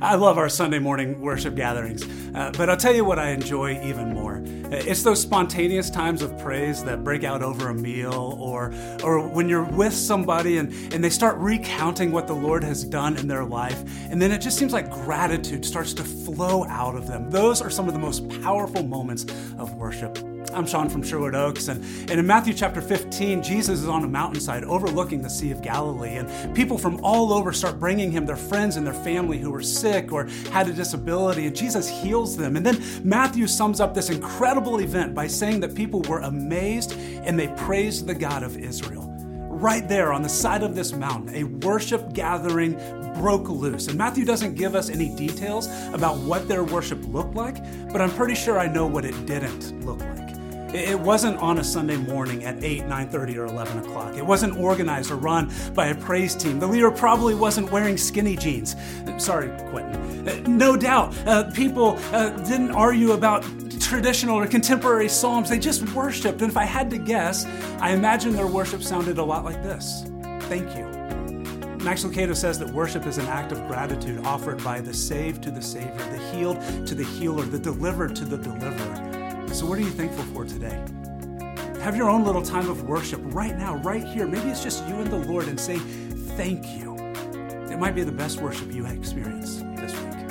I love our Sunday morning worship gatherings, uh, but I'll tell you what I enjoy even more. It's those spontaneous times of praise that break out over a meal, or or when you're with somebody and, and they start recounting what the Lord has done in their life, and then it just seems like gratitude starts to flow out of them. Those are some of the most powerful moments of worship. I'm Sean from Sherwood Oaks, and, and in Matthew chapter 15, Jesus is on a mountainside overlooking the Sea of Galilee, and people from all over start bringing him their friends and their family who were sick or had a disability, and Jesus heals them. And then Matthew sums up this incredible event by saying that people were amazed and they praised the God of Israel right there on the side of this mountain, a worship gathering broke loose. And Matthew doesn't give us any details about what their worship looked like, but I'm pretty sure I know what it didn't look like. It wasn't on a Sunday morning at 8, 9:30 or 11 o'clock. It wasn't organized or run by a praise team. The leader probably wasn't wearing skinny jeans. Sorry, Quentin. Uh, no doubt, uh, people uh, didn't argue about traditional or contemporary psalms. They just worshiped. And if I had to guess, I imagine their worship sounded a lot like this Thank you. Max Lucado says that worship is an act of gratitude offered by the saved to the Savior, the healed to the healer, the delivered to the deliverer. So, what are you thankful for today? Have your own little time of worship right now, right here. Maybe it's just you and the Lord and say, Thank you. It might be the best worship you experience this week.